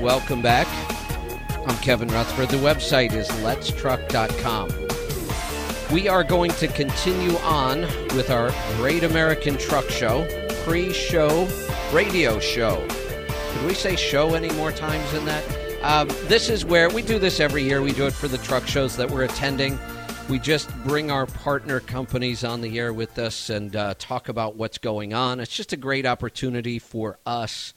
welcome back. I'm Kevin Rutherford. The website is letstruck.com. We are going to continue on with our Great American Truck Show, pre show radio show. Could we say show any more times than that? Um, this is where we do this every year. We do it for the truck shows that we're attending. We just bring our partner companies on the air with us and uh, talk about what's going on. It's just a great opportunity for us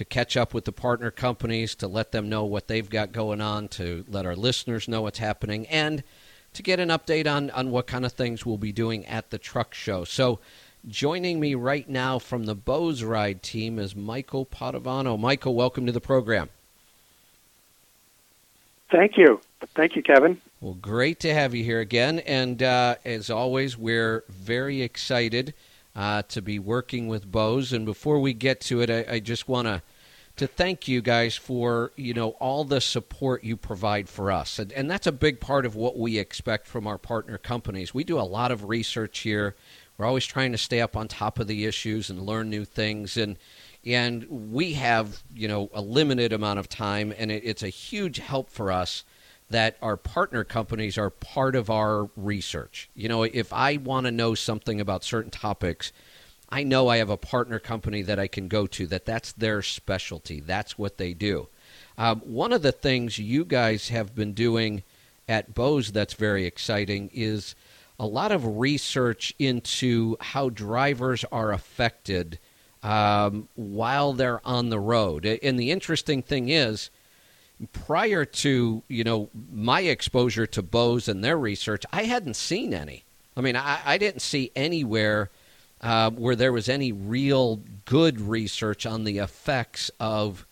to catch up with the partner companies, to let them know what they've got going on, to let our listeners know what's happening, and to get an update on, on what kind of things we'll be doing at the truck show. So, joining me right now from the Bose Ride team is Michael Padovano. Michael, welcome to the program. Thank you. Thank you, Kevin. Well, great to have you here again. And uh, as always, we're very excited uh, to be working with Bose. And before we get to it, I, I just want to to thank you guys for you know all the support you provide for us, and, and that's a big part of what we expect from our partner companies. We do a lot of research here. We're always trying to stay up on top of the issues and learn new things, and and we have you know a limited amount of time, and it, it's a huge help for us that our partner companies are part of our research. You know, if I want to know something about certain topics, I know I have a partner company that I can go to that that's their specialty. That's what they do. Um, one of the things you guys have been doing at Bose that's very exciting is a lot of research into how drivers are affected um, while they're on the road. And the interesting thing is, prior to you know my exposure to Bose and their research, I hadn't seen any. I mean, I, I didn't see anywhere uh, where there was any real good research on the effects of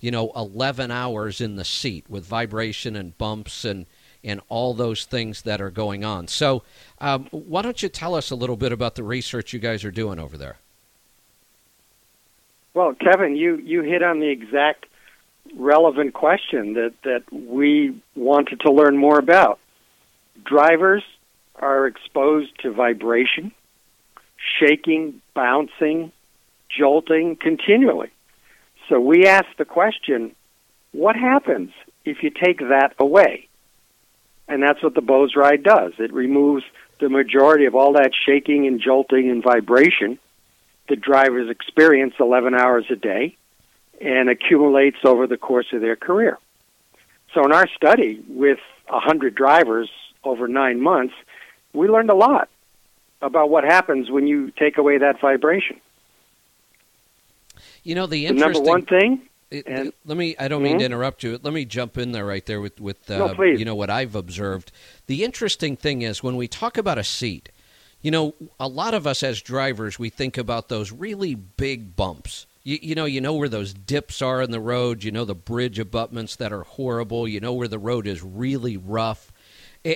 you know 11 hours in the seat with vibration and bumps and and all those things that are going on. So, um, why don't you tell us a little bit about the research you guys are doing over there? Well, Kevin, you you hit on the exact relevant question that, that we wanted to learn more about. Drivers are exposed to vibration, shaking, bouncing, jolting continually. So we asked the question what happens if you take that away? And that's what the Bose ride does. It removes the majority of all that shaking and jolting and vibration that drivers experience 11 hours a day and accumulates over the course of their career. So in our study with 100 drivers over nine months, we learned a lot about what happens when you take away that vibration. You know the, the number one thing. It, and, let me. I don't mm-hmm. mean to interrupt you. Let me jump in there right there with with uh, no, you know what I've observed. The interesting thing is when we talk about a seat, you know, a lot of us as drivers we think about those really big bumps you, you know you know where those dips are in the road you know the bridge abutments that are horrible you know where the road is really rough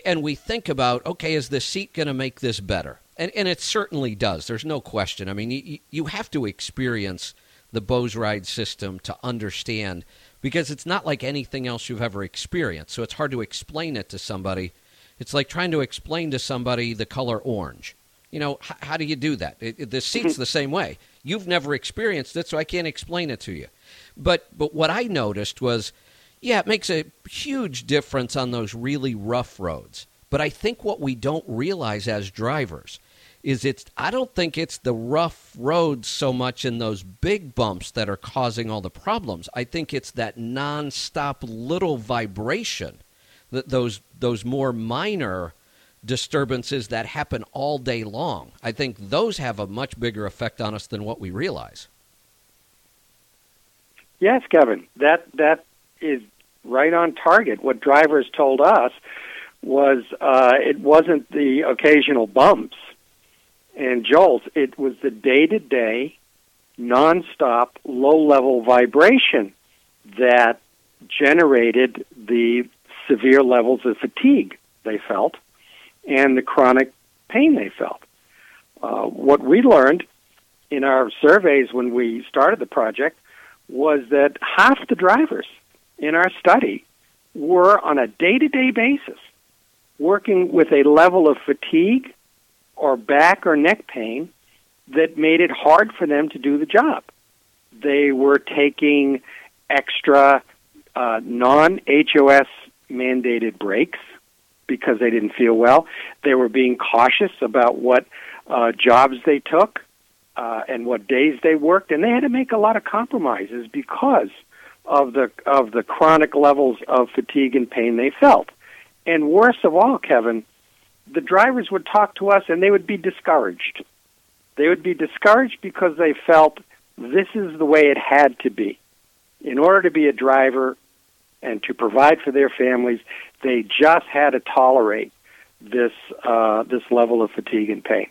and we think about okay is the seat going to make this better and, and it certainly does. There's no question. I mean you, you have to experience the bose ride system to understand because it's not like anything else you've ever experienced. So it's hard to explain it to somebody. It's like trying to explain to somebody the color orange. You know h- how do you do that? It, it, the seat's mm-hmm. the same way. You've never experienced it, so I can't explain it to you. But but what I noticed was, yeah, it makes a huge difference on those really rough roads. But I think what we don't realize as drivers is it's I don't think it's the rough roads so much in those big bumps that are causing all the problems. I think it's that nonstop little vibration that those those more minor disturbances that happen all day long. I think those have a much bigger effect on us than what we realize. Yes, Kevin, that that is right on target. What drivers told us was uh, it wasn't the occasional bumps and jolts; it was the day-to-day, nonstop, low-level vibration that generated the severe levels of fatigue they felt and the chronic pain they felt. Uh, what we learned in our surveys when we started the project was that half the drivers in our study were on a day to day basis working with a level of fatigue or back or neck pain that made it hard for them to do the job. They were taking extra uh, non HOS mandated breaks because they didn't feel well. They were being cautious about what uh, jobs they took uh, and what days they worked, and they had to make a lot of compromises because of the of the chronic levels of fatigue and pain they felt. And worst of all, Kevin, the drivers would talk to us and they would be discouraged. They would be discouraged because they felt this is the way it had to be. In order to be a driver and to provide for their families, they just had to tolerate this uh, this level of fatigue and pain.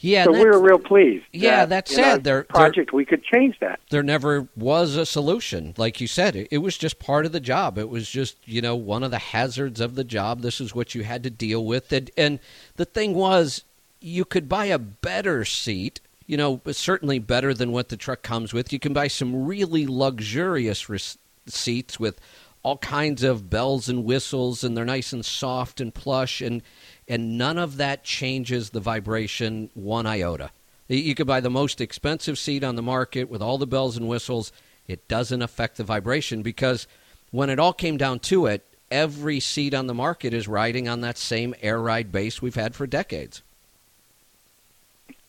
Yeah, so we were real pleased. Yeah, that that's sad. There, project we could change that. There never was a solution, like you said. It, it was just part of the job. It was just you know one of the hazards of the job. This is what you had to deal with. And, and the thing was, you could buy a better seat. You know, certainly better than what the truck comes with. You can buy some really luxurious res- seats with all kinds of bells and whistles, and they're nice and soft and plush, and and none of that changes the vibration one iota. You could buy the most expensive seat on the market with all the bells and whistles. It doesn't affect the vibration because when it all came down to it, every seat on the market is riding on that same air ride base we've had for decades.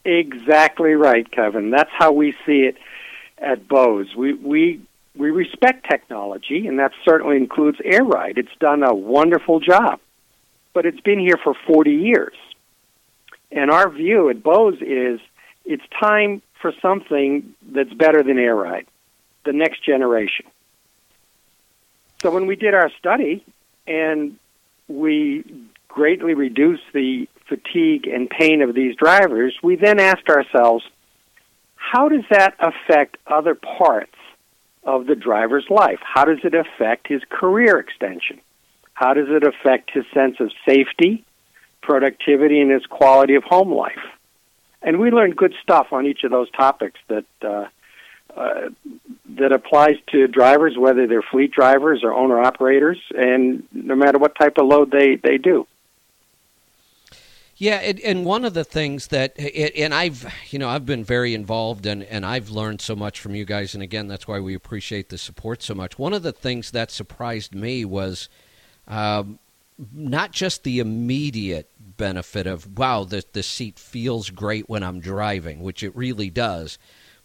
Exactly right, Kevin. That's how we see it at Bose. We we we respect technology, and that certainly includes air ride. It's done a wonderful job but it's been here for 40 years. And our view at Bose is it's time for something that's better than air ride, the next generation. So when we did our study and we greatly reduced the fatigue and pain of these drivers, we then asked ourselves, how does that affect other parts of the driver's life? How does it affect his career extension? How does it affect his sense of safety, productivity, and his quality of home life? And we learned good stuff on each of those topics that uh, uh, that applies to drivers, whether they're fleet drivers or owner operators, and no matter what type of load they, they do. Yeah, and, and one of the things that, and I've, you know, I've been very involved, and, and I've learned so much from you guys, and again, that's why we appreciate the support so much. One of the things that surprised me was um, not just the immediate benefit of wow the the seat feels great when I'm driving, which it really does,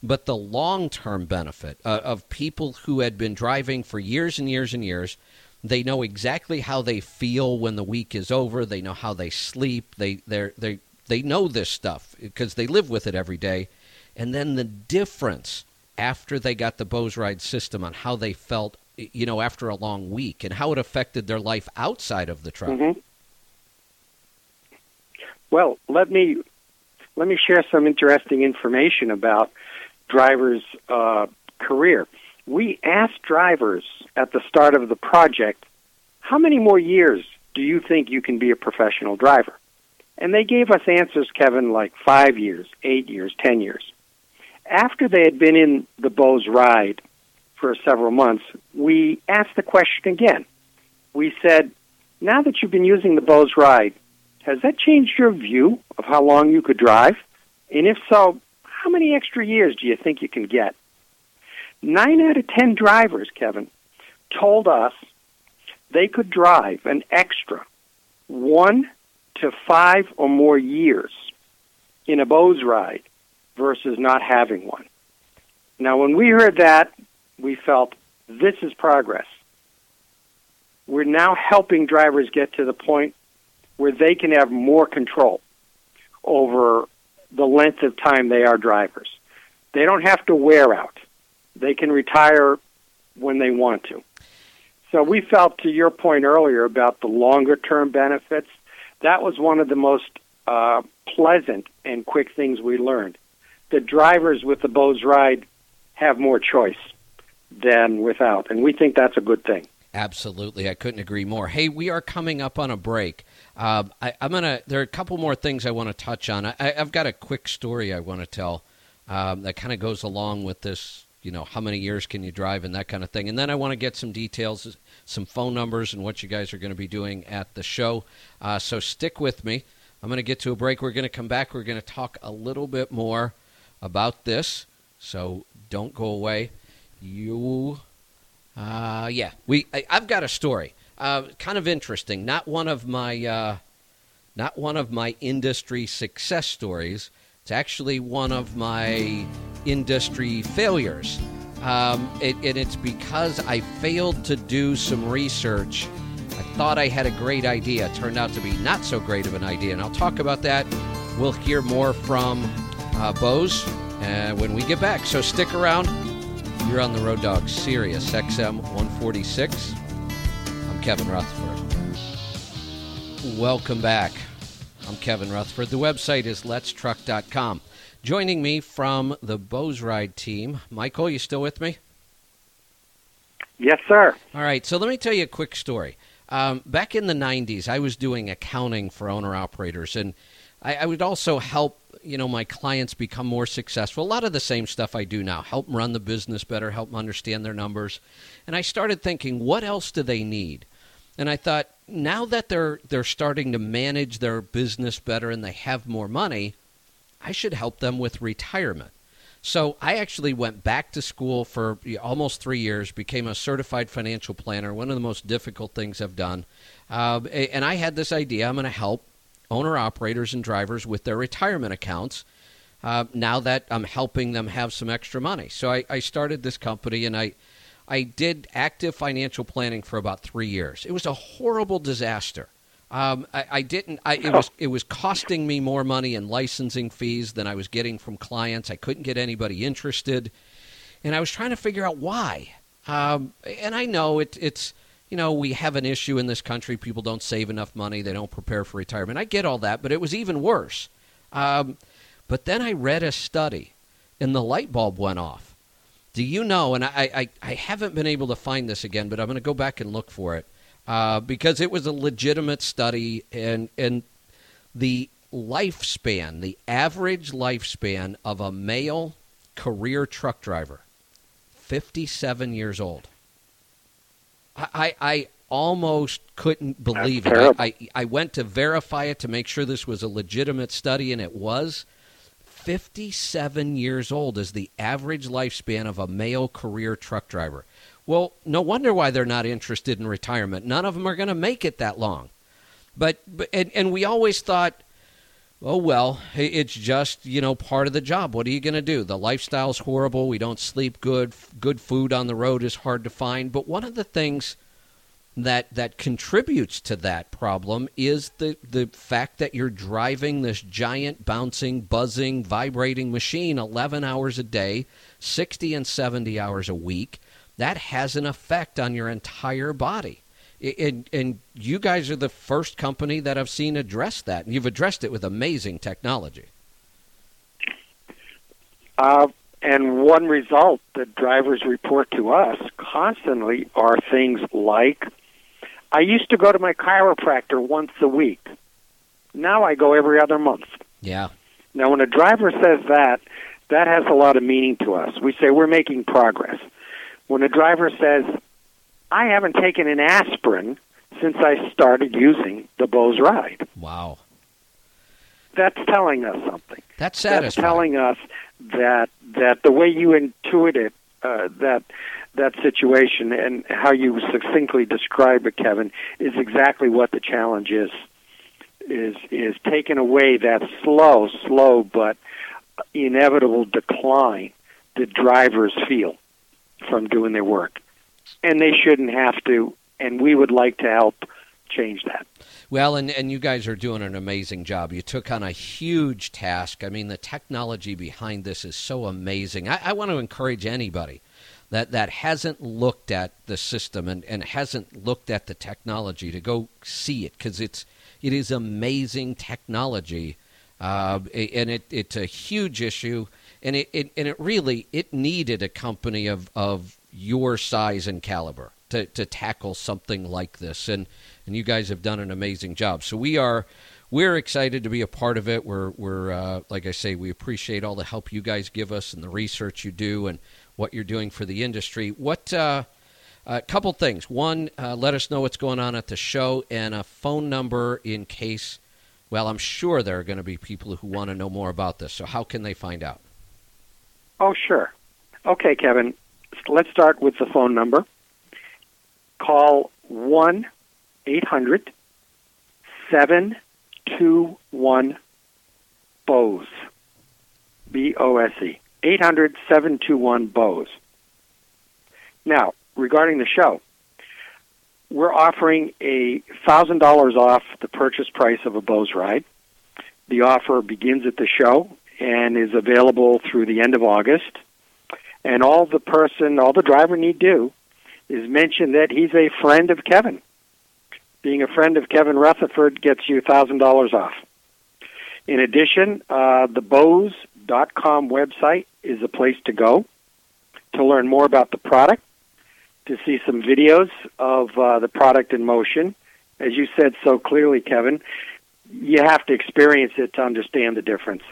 but the long term benefit uh, of people who had been driving for years and years and years. They know exactly how they feel when the week is over. They know how they sleep. They they they they know this stuff because they live with it every day. And then the difference after they got the Bose Ride system on how they felt you know, after a long week and how it affected their life outside of the truck. Mm-hmm. Well, let me let me share some interesting information about drivers' uh, career. We asked drivers at the start of the project, "How many more years do you think you can be a professional driver?" And they gave us answers, Kevin, like five years, eight years, ten years. After they had been in the Bose ride for several months, we asked the question again. We said, now that you've been using the Bose ride, has that changed your view of how long you could drive? And if so, how many extra years do you think you can get? Nine out of ten drivers, Kevin, told us they could drive an extra one to five or more years in a Bose ride versus not having one. Now, when we heard that, we felt this is progress. We're now helping drivers get to the point where they can have more control over the length of time they are drivers. They don't have to wear out. They can retire when they want to. So we felt, to your point earlier about the longer term benefits, that was one of the most uh, pleasant and quick things we learned. The drivers with the Bose ride have more choice than without. And we think that's a good thing. Absolutely, I couldn't agree more. Hey, we are coming up on a break. Uh, I, am gonna. There are a couple more things I want to touch on. I, have got a quick story I want to tell um, that kind of goes along with this. You know, how many years can you drive and that kind of thing. And then I want to get some details, some phone numbers, and what you guys are going to be doing at the show. Uh, so stick with me. I'm going to get to a break. We're going to come back. We're going to talk a little bit more about this. So don't go away. You, uh, yeah, we. I, have got a story, uh, kind of interesting. Not one of my, uh, not one of my industry success stories. It's actually one of my industry failures, um, it, and it's because I failed to do some research. I thought I had a great idea. It turned out to be not so great of an idea, and I'll talk about that. We'll hear more from uh, Bose uh, when we get back. So stick around. You're on the Road Dog Sirius XM 146. I'm Kevin Rutherford. Welcome back. I'm Kevin Rutherford. The website is letstruck.com. Joining me from the Bose Ride team, Michael, you still with me? Yes, sir. All right, so let me tell you a quick story. Um, back in the 90s, I was doing accounting for owner operators, and I, I would also help you know my clients become more successful. A lot of the same stuff i do now. Help them run the business better help them understand their numbers. And i started thinking what else do they need? And i thought now that they're they're starting to manage their business better and they have more money i should help them with retirement. So i actually went back to school for almost three years became a certified financial planner one of the most difficult things i've done. Uh, and i had this idea i'm going to help owner operators and drivers with their retirement accounts uh, now that I'm helping them have some extra money. So I, I, started this company and I, I did active financial planning for about three years. It was a horrible disaster. Um, I, I, didn't. I, it was it was costing me more money in licensing fees than I was getting from clients. I couldn't get anybody interested, and I was trying to figure out why. Um, and I know it, it's you know, we have an issue in this country. People don't save enough money. They don't prepare for retirement. I get all that, but it was even worse. Um, but then I read a study, and the light bulb went off. Do you know? And I, I, I haven't been able to find this again, but I'm going to go back and look for it uh, because it was a legitimate study, and and the lifespan, the average lifespan of a male career truck driver, 57 years old. I, I almost couldn't believe That's it. I, I, I went to verify it to make sure this was a legitimate study, and it was. 57 years old is the average lifespan of a male career truck driver. Well, no wonder why they're not interested in retirement. None of them are going to make it that long. But, but and, and we always thought, oh well, it's just you know part of the job. What are you going to do? The lifestyle's horrible. We don't sleep good. Good food on the road is hard to find. But one of the things that that contributes to that problem is the the fact that you're driving this giant bouncing buzzing vibrating machine 11 hours a day 60 and 70 hours a week that has an effect on your entire body and, and you guys are the first company that I've seen address that, and you've addressed it with amazing technology. Uh, and one result that drivers report to us constantly are things like I used to go to my chiropractor once a week. Now I go every other month. Yeah. Now, when a driver says that, that has a lot of meaning to us. We say we're making progress. When a driver says, I haven't taken an aspirin since I started using the Bose Ride. Wow. That's telling us something. That's satisfying. That's telling us that that the way you intuit it, uh, that that situation and how you succinctly describe it, Kevin, is exactly what the challenge is. Is is taking away that slow, slow but inevitable decline that drivers feel from doing their work and they shouldn't have to. And we would like to help change that. Well, and, and you guys are doing an amazing job. You took on a huge task. I mean, the technology behind this is so amazing. I, I want to encourage anybody that, that hasn't looked at the system and, and hasn't looked at the technology to go see it because it's it is amazing technology, uh, and it, it's a huge issue. And it, it and it really it needed a company of, of your size and caliber to, to tackle something like this. And, and you guys have done an amazing job. So we are we're excited to be a part of it. We're we're uh, like I say, we appreciate all the help you guys give us and the research you do and what you're doing for the industry. What uh, a couple things. One, uh, let us know what's going on at the show and a phone number in case. Well, I'm sure there are going to be people who want to know more about this. So how can they find out? Oh, sure. Okay, Kevin let's start with the phone number. Call 1 800 721 Bose. B O S E. 800 721 Bose. Now, regarding the show, we're offering a $1,000 off the purchase price of a Bose ride. The offer begins at the show and is available through the end of August. And all the person, all the driver need do is mention that he's a friend of Kevin. Being a friend of Kevin Rutherford gets you $1,000 off. In addition, uh, the Bose.com website is a place to go to learn more about the product, to see some videos of uh, the product in motion. As you said so clearly, Kevin, you have to experience it to understand the difference.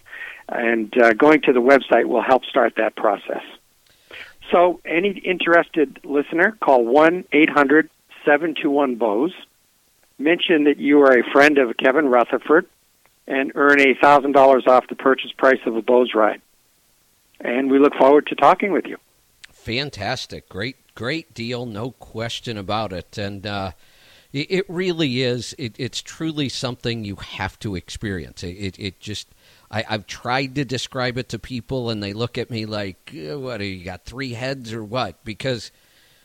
And uh, going to the website will help start that process. So, any interested listener, call 1 800 721 Bose. Mention that you are a friend of Kevin Rutherford and earn a $1,000 off the purchase price of a Bose ride. And we look forward to talking with you. Fantastic. Great, great deal. No question about it. And, uh, it really is. It, it's truly something you have to experience. It, it, it just I, have tried to describe it to people, and they look at me like, uh, "What? Are you got three heads or what?" Because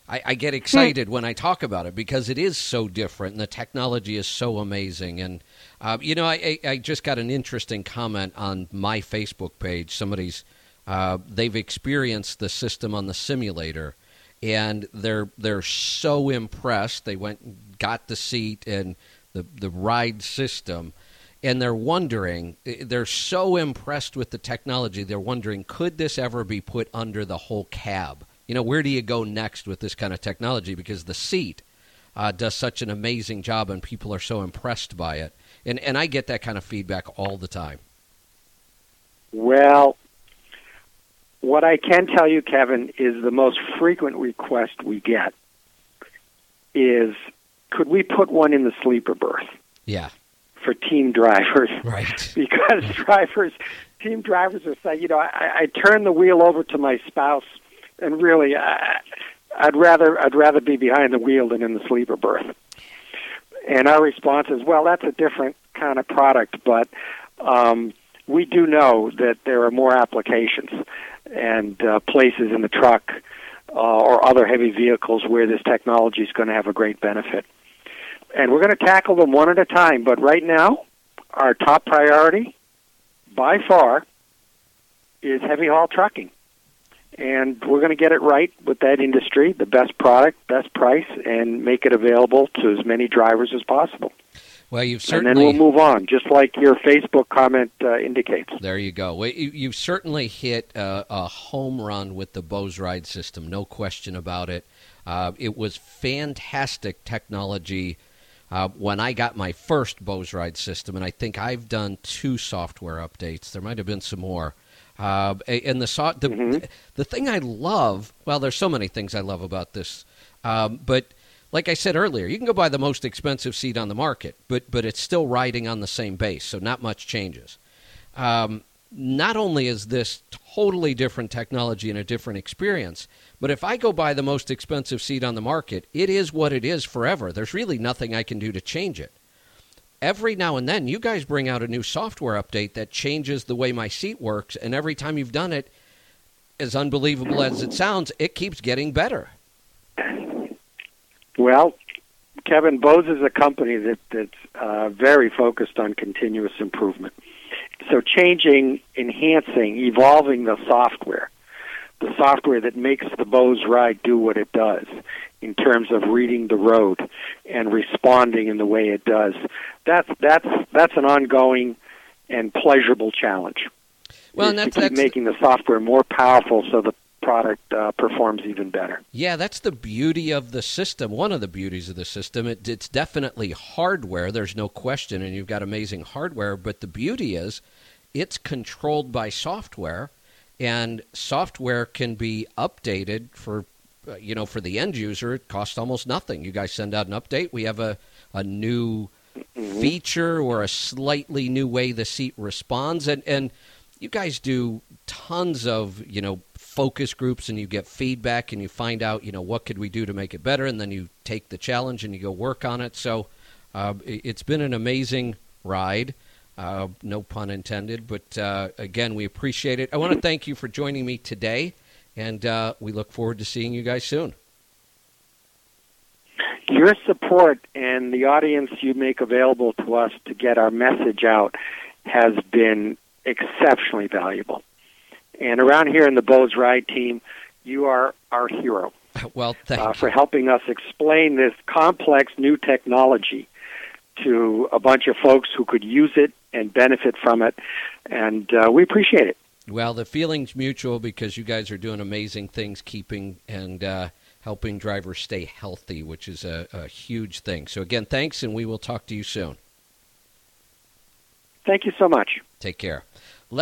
I, I get excited when I talk about it because it is so different, and the technology is so amazing. And uh, you know, I, I just got an interesting comment on my Facebook page. Somebody's uh, they've experienced the system on the simulator, and they're they're so impressed. They went got the seat and the the ride system and they're wondering they're so impressed with the technology they're wondering could this ever be put under the whole cab? You know where do you go next with this kind of technology? Because the seat uh, does such an amazing job and people are so impressed by it. And and i get that kind of feedback all the time. Well what i can tell you kevin is the most frequent request we get is could we put one in the sleeper berth? Yeah for team drivers. Right. because drivers, team drivers are saying, you know, I, I turn the wheel over to my spouse, and really, I, I'd rather I'd rather be behind the wheel than in the sleeper berth. And our response is, well, that's a different kind of product, but um, we do know that there are more applications and uh, places in the truck uh, or other heavy vehicles where this technology is going to have a great benefit and we're going to tackle them one at a time. But right now, our top priority, by far, is heavy haul trucking. And we're going to get it right with that industry, the best product, best price, and make it available to as many drivers as possible. Well, you've certainly. And then we'll move on, just like your Facebook comment uh, indicates. There you go. Well, you, have certainly hit a, a, home run with the Bose Ride system, no question about it. Uh, it was fantastic technology uh, when I got my first Bose Ride system, and I think I've done two software updates. There might have been some more. Uh, and the, so- the, mm-hmm. the thing I love, well, there's so many things I love about this, um, but like I said earlier, you can go buy the most expensive seat on the market, but but it's still riding on the same base, so not much changes. Um, not only is this totally different technology and a different experience, but if I go buy the most expensive seat on the market, it is what it is forever. There's really nothing I can do to change it. Every now and then, you guys bring out a new software update that changes the way my seat works, and every time you've done it, as unbelievable as it sounds, it keeps getting better. Well, Kevin, Bose is a company that, that's uh, very focused on continuous improvement. So, changing, enhancing, evolving the software the software that makes the Bose ride do what it does in terms of reading the road and responding in the way it does. That's that's that's an ongoing and pleasurable challenge. Well, and that's, that's making the software more powerful so the product uh, performs even better. Yeah, that's the beauty of the system. One of the beauties of the system. It, it's definitely hardware. There's no question, and you've got amazing hardware. But the beauty is, it's controlled by software and software can be updated for uh, you know for the end user it costs almost nothing you guys send out an update we have a, a new mm-hmm. feature or a slightly new way the seat responds and and you guys do tons of you know focus groups and you get feedback and you find out, you know, what could we do to make it better, and then you take the challenge and you go work on it. So uh, it's been an amazing ride. Uh, no pun intended, but uh, again, we appreciate it. I want to thank you for joining me today, and uh, we look forward to seeing you guys soon. Your support and the audience you make available to us to get our message out has been exceptionally valuable. And around here in the Bose Ride team, you are our hero. Well, thank uh, for helping us explain this complex new technology to a bunch of folks who could use it and benefit from it, and uh, we appreciate it. Well, the feeling's mutual because you guys are doing amazing things, keeping and uh, helping drivers stay healthy, which is a, a huge thing. So, again, thanks, and we will talk to you soon. Thank you so much. Take care.